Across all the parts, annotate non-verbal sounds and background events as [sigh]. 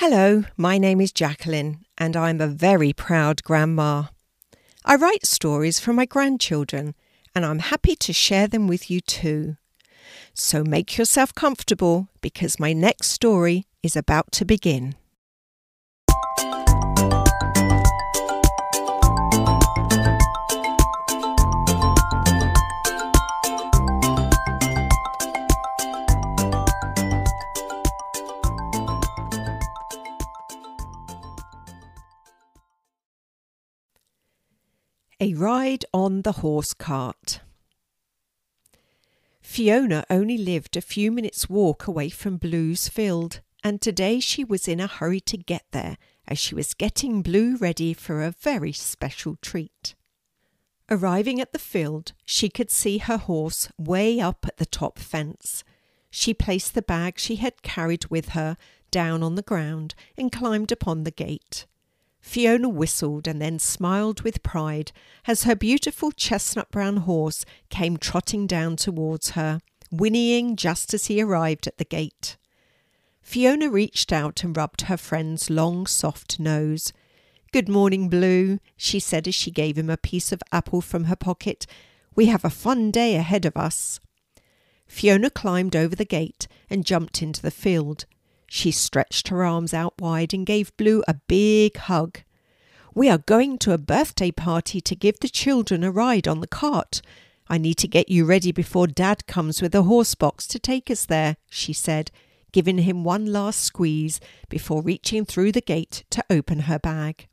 Hello, my name is Jacqueline, and I'm a very proud grandma. I write stories for my grandchildren, and I'm happy to share them with you too. So make yourself comfortable because my next story is about to begin. A ride on the horse cart. Fiona only lived a few minutes' walk away from Blue's field, and today she was in a hurry to get there as she was getting Blue ready for a very special treat. Arriving at the field, she could see her horse way up at the top fence. She placed the bag she had carried with her down on the ground and climbed upon the gate. Fiona whistled and then smiled with pride as her beautiful chestnut brown horse came trotting down towards her, whinnying just as he arrived at the gate. Fiona reached out and rubbed her friend's long, soft nose. Good morning, Blue, she said as she gave him a piece of apple from her pocket. We have a fun day ahead of us. Fiona climbed over the gate and jumped into the field. She stretched her arms out wide and gave Blue a big hug. We are going to a birthday party to give the children a ride on the cart. I need to get you ready before Dad comes with a horse box to take us there, she said, giving him one last squeeze before reaching through the gate to open her bag.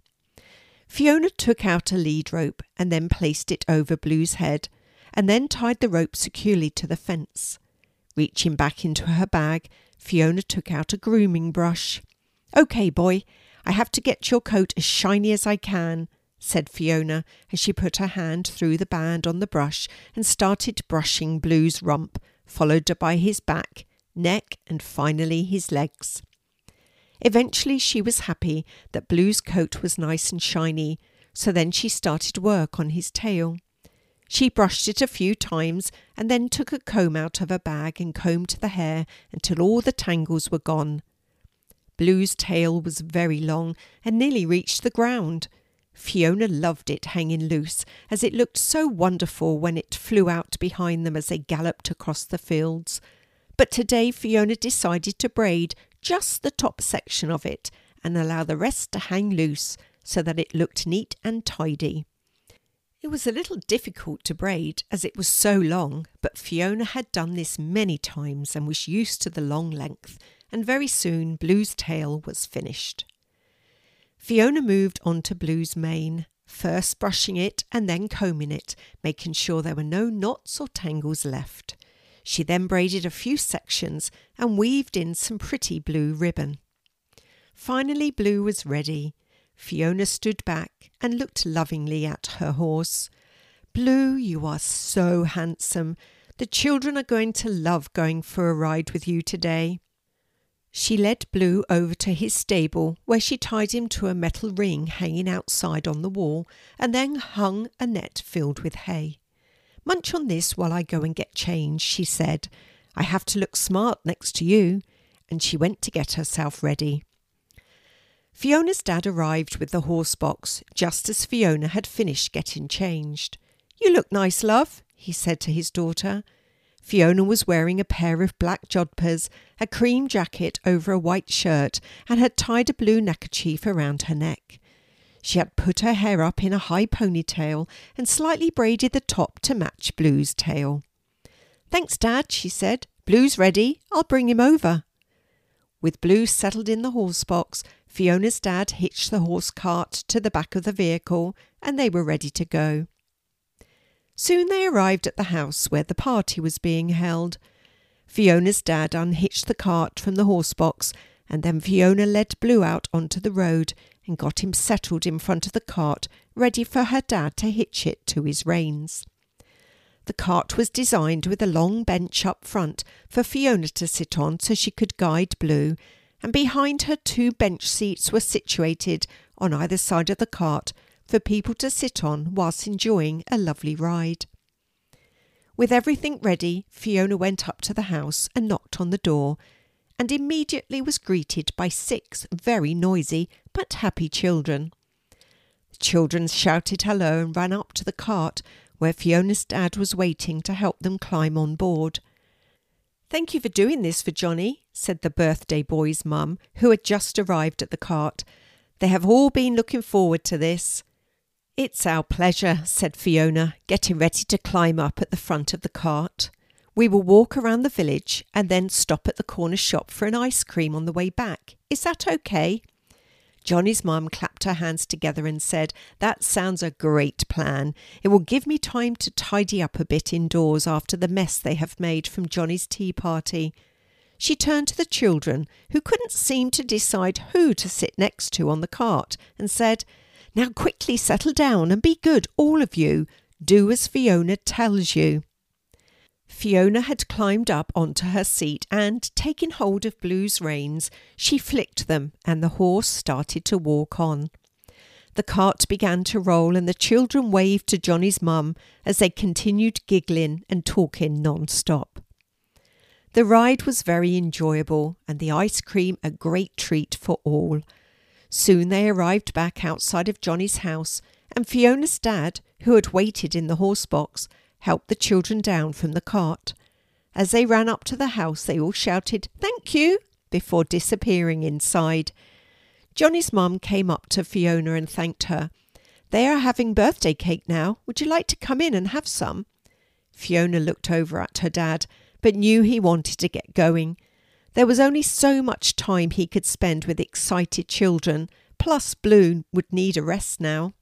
Fiona took out a lead rope and then placed it over Blue's head, and then tied the rope securely to the fence. Reaching back into her bag, Fiona took out a grooming brush. OK, boy, I have to get your coat as shiny as I can, said Fiona as she put her hand through the band on the brush and started brushing Blue's rump, followed by his back, neck, and finally his legs. Eventually, she was happy that Blue's coat was nice and shiny, so then she started work on his tail. She brushed it a few times and then took a comb out of her bag and combed the hair until all the tangles were gone. Blue's tail was very long and nearly reached the ground. Fiona loved it hanging loose, as it looked so wonderful when it flew out behind them as they galloped across the fields. But today Fiona decided to braid just the top section of it and allow the rest to hang loose so that it looked neat and tidy. It was a little difficult to braid as it was so long, but Fiona had done this many times and was used to the long length, and very soon Blue's tail was finished. Fiona moved on to Blue's mane, first brushing it and then combing it, making sure there were no knots or tangles left. She then braided a few sections and weaved in some pretty blue ribbon. Finally, Blue was ready. Fiona stood back and looked lovingly at her horse. Blue, you are so handsome. The children are going to love going for a ride with you today. She led Blue over to his stable, where she tied him to a metal ring hanging outside on the wall, and then hung a net filled with hay. Munch on this while I go and get changed, she said. I have to look smart next to you. And she went to get herself ready. Fiona's dad arrived with the horse box just as Fiona had finished getting changed. You look nice, love, he said to his daughter. Fiona was wearing a pair of black jodhpurs, a cream jacket over a white shirt, and had tied a blue neckerchief around her neck. She had put her hair up in a high ponytail and slightly braided the top to match Blue's tail. Thanks, Dad, she said. Blue's ready. I'll bring him over. With Blue settled in the horse box, Fiona's dad hitched the horse cart to the back of the vehicle and they were ready to go. Soon they arrived at the house where the party was being held. Fiona's dad unhitched the cart from the horse box and then Fiona led Blue out onto the road and got him settled in front of the cart, ready for her dad to hitch it to his reins. The cart was designed with a long bench up front for Fiona to sit on so she could guide Blue and behind her two bench seats were situated on either side of the cart for people to sit on whilst enjoying a lovely ride. With everything ready, Fiona went up to the house and knocked on the door, and immediately was greeted by six very noisy but happy children. The children shouted hello and ran up to the cart where Fiona's dad was waiting to help them climb on board. Thank you for doing this for Johnny, said the birthday boy's mum, who had just arrived at the cart. They have all been looking forward to this. It's our pleasure, said Fiona, getting ready to climb up at the front of the cart. We will walk around the village and then stop at the corner shop for an ice cream on the way back. Is that okay? Johnny's mum clapped her hands together and said, That sounds a great plan. It will give me time to tidy up a bit indoors after the mess they have made from Johnny's tea party. She turned to the children, who couldn't seem to decide who to sit next to on the cart, and said, Now quickly settle down and be good, all of you. Do as Fiona tells you. Fiona had climbed up onto her seat and, taking hold of Blue's reins, she flicked them and the horse started to walk on. The cart began to roll and the children waved to Johnny's mum as they continued giggling and talking non-stop. The ride was very enjoyable and the ice cream a great treat for all. Soon they arrived back outside of Johnny's house and Fiona's dad, who had waited in the horse box, helped the children down from the cart. As they ran up to the house, they all shouted, Thank you, before disappearing inside. Johnny's mum came up to Fiona and thanked her. They are having birthday cake now. Would you like to come in and have some? Fiona looked over at her dad, but knew he wanted to get going. There was only so much time he could spend with excited children, plus Blue would need a rest now.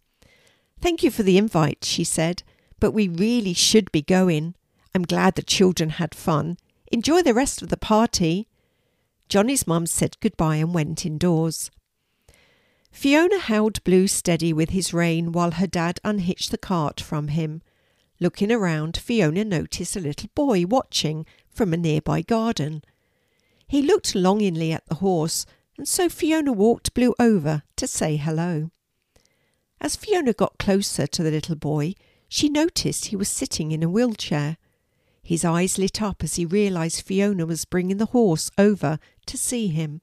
Thank you for the invite, she said but we really should be going. I'm glad the children had fun. Enjoy the rest of the party. Johnny's mum said goodbye and went indoors. Fiona held Blue steady with his rein while her dad unhitched the cart from him. Looking around, Fiona noticed a little boy watching from a nearby garden. He looked longingly at the horse, and so Fiona walked Blue over to say hello. As Fiona got closer to the little boy, she noticed he was sitting in a wheelchair. His eyes lit up as he realized Fiona was bringing the horse over to see him.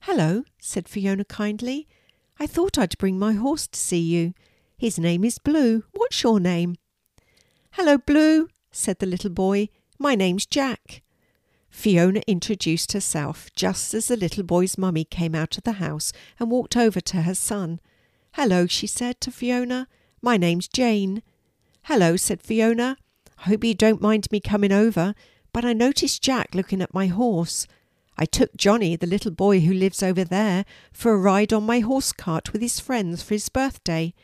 Hello, said Fiona kindly. I thought I'd bring my horse to see you. His name is Blue. What's your name? Hello, Blue, said the little boy. My name's Jack. Fiona introduced herself just as the little boy's mummy came out of the house and walked over to her son. Hello, she said to Fiona. My name's Jane. Hello, said Fiona. I hope you don't mind me coming over, but I noticed Jack looking at my horse. I took Johnny, the little boy who lives over there, for a ride on my horse cart with his friends for his birthday.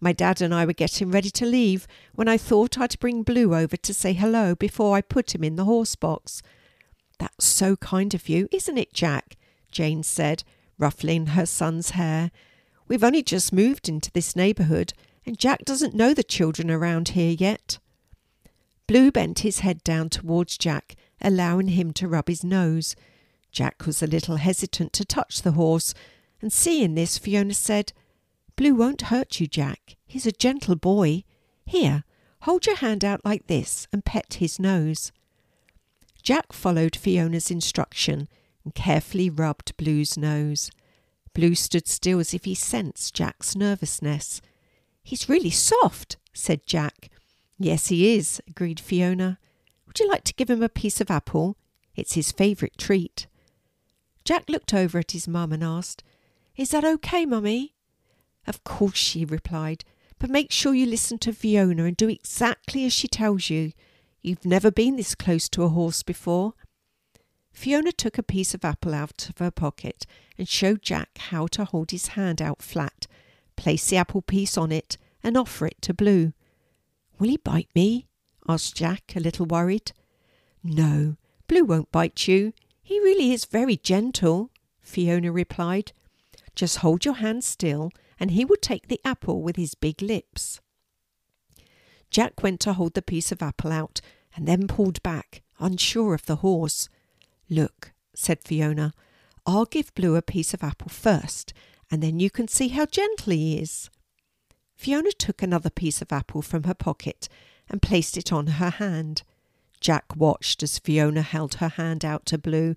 My dad and I were getting ready to leave when I thought I'd bring Blue over to say hello before I put him in the horse box. That's so kind of you, isn't it, Jack? Jane said, ruffling her son's hair. We've only just moved into this neighbourhood and Jack doesn't know the children around here yet. Blue bent his head down towards Jack, allowing him to rub his nose. Jack was a little hesitant to touch the horse, and seeing this, Fiona said, Blue won't hurt you, Jack. He's a gentle boy. Here, hold your hand out like this and pet his nose. Jack followed Fiona's instruction and carefully rubbed Blue's nose. Blue stood still as if he sensed Jack's nervousness. He's really soft, said Jack. Yes, he is, agreed Fiona. Would you like to give him a piece of apple? It's his favourite treat. Jack looked over at his mum and asked, Is that okay, mummy? Of course, she replied, but make sure you listen to Fiona and do exactly as she tells you. You've never been this close to a horse before. Fiona took a piece of apple out of her pocket and showed Jack how to hold his hand out flat place the apple piece on it, and offer it to Blue. Will he bite me? asked Jack, a little worried. No, Blue won't bite you. He really is very gentle, Fiona replied. Just hold your hand still, and he will take the apple with his big lips. Jack went to hold the piece of apple out, and then pulled back, unsure of the horse. Look, said Fiona, I'll give Blue a piece of apple first, and then you can see how gentle he is. Fiona took another piece of apple from her pocket and placed it on her hand. Jack watched as Fiona held her hand out to Blue,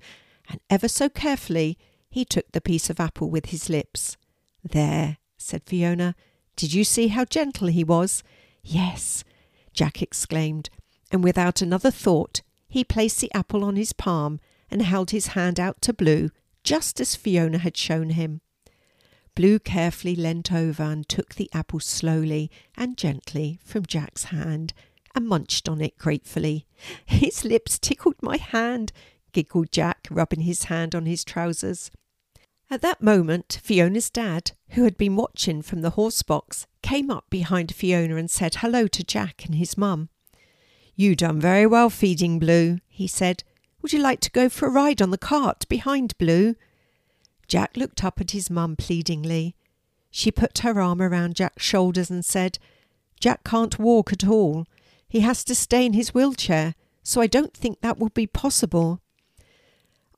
and ever so carefully he took the piece of apple with his lips. There, said Fiona. Did you see how gentle he was? Yes, Jack exclaimed, and without another thought, he placed the apple on his palm and held his hand out to Blue, just as Fiona had shown him. Blue carefully leant over and took the apple slowly and gently from Jack's hand and munched on it gratefully. [laughs] His lips tickled my hand, giggled Jack, rubbing his hand on his trousers. At that moment, Fiona's dad, who had been watching from the horse box, came up behind Fiona and said hello to Jack and his mum. You done very well feeding Blue, he said. Would you like to go for a ride on the cart behind Blue? Jack looked up at his mum pleadingly. She put her arm around Jack's shoulders and said, Jack can't walk at all. He has to stay in his wheelchair, so I don't think that would be possible.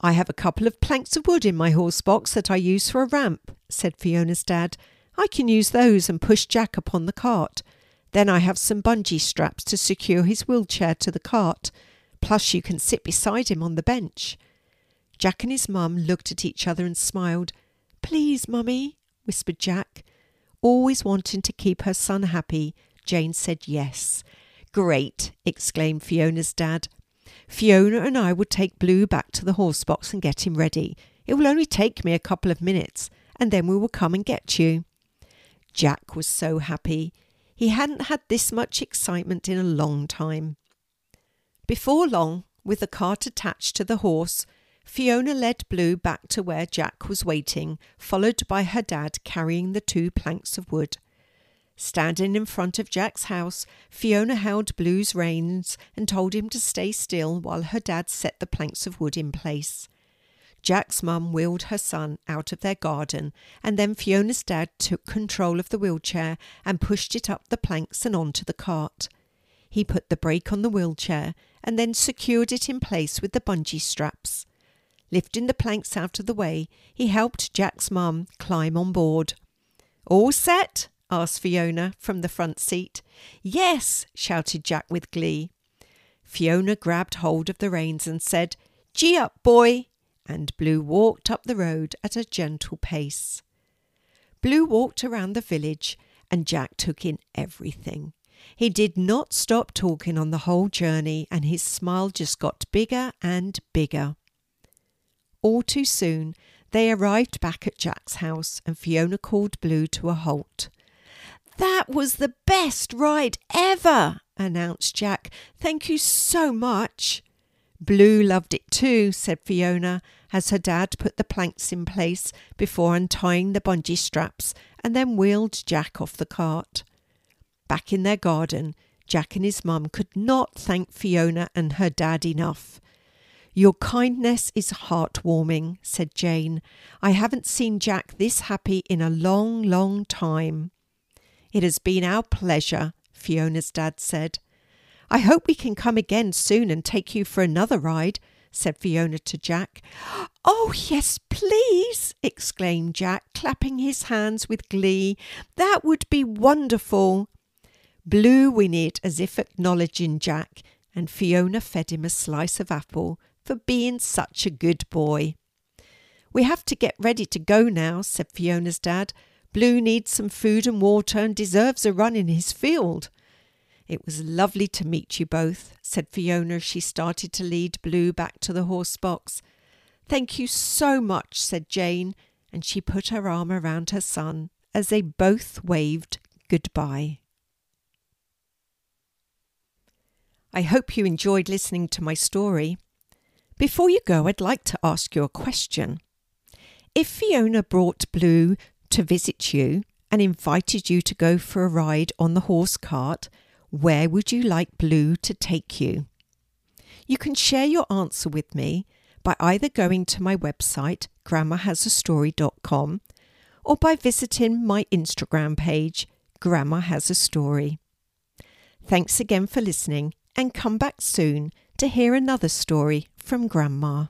I have a couple of planks of wood in my horse box that I use for a ramp, said Fiona's dad. I can use those and push Jack upon the cart. Then I have some bungee straps to secure his wheelchair to the cart. Plus, you can sit beside him on the bench. Jack and his mum looked at each other and smiled. Please, mummy, whispered Jack. Always wanting to keep her son happy, Jane said yes. Great, exclaimed Fiona's dad. Fiona and I will take Blue back to the horse box and get him ready. It will only take me a couple of minutes, and then we will come and get you. Jack was so happy. He hadn't had this much excitement in a long time. Before long, with the cart attached to the horse, Fiona led Blue back to where Jack was waiting, followed by her dad carrying the two planks of wood. Standing in front of Jack's house, Fiona held Blue's reins and told him to stay still while her dad set the planks of wood in place. Jack's mum wheeled her son out of their garden, and then Fiona's dad took control of the wheelchair and pushed it up the planks and onto the cart. He put the brake on the wheelchair and then secured it in place with the bungee straps. Lifting the planks out of the way, he helped Jack's mum climb on board. All set? asked Fiona from the front seat. Yes, shouted Jack with glee. Fiona grabbed hold of the reins and said, Gee up, boy! And Blue walked up the road at a gentle pace. Blue walked around the village and Jack took in everything. He did not stop talking on the whole journey, and his smile just got bigger and bigger. All too soon, they arrived back at Jack's house, and Fiona called Blue to a halt. That was the best ride ever, announced Jack. Thank you so much. Blue loved it too, said Fiona, as her dad put the planks in place before untying the bungee straps and then wheeled Jack off the cart. Back in their garden, Jack and his mum could not thank Fiona and her dad enough. Your kindness is heartwarming, said Jane. I haven't seen Jack this happy in a long, long time. It has been our pleasure, Fiona's dad said. I hope we can come again soon and take you for another ride, said Fiona to Jack. Oh, yes, please, exclaimed Jack, clapping his hands with glee. That would be wonderful. Blue whinnied as if acknowledging Jack, and Fiona fed him a slice of apple for being such a good boy. We have to get ready to go now, said Fiona's dad. Blue needs some food and water and deserves a run in his field. It was lovely to meet you both, said Fiona as she started to lead Blue back to the horse box. Thank you so much, said Jane, and she put her arm around her son as they both waved goodbye. I hope you enjoyed listening to my story. Before you go, I'd like to ask you a question. If Fiona brought Blue to visit you and invited you to go for a ride on the horse cart, where would you like Blue to take you? You can share your answer with me by either going to my website, grandmahasastory.com, or by visiting my Instagram page, Grandma Has a Story. Thanks again for listening and come back soon to hear another story from Grandma.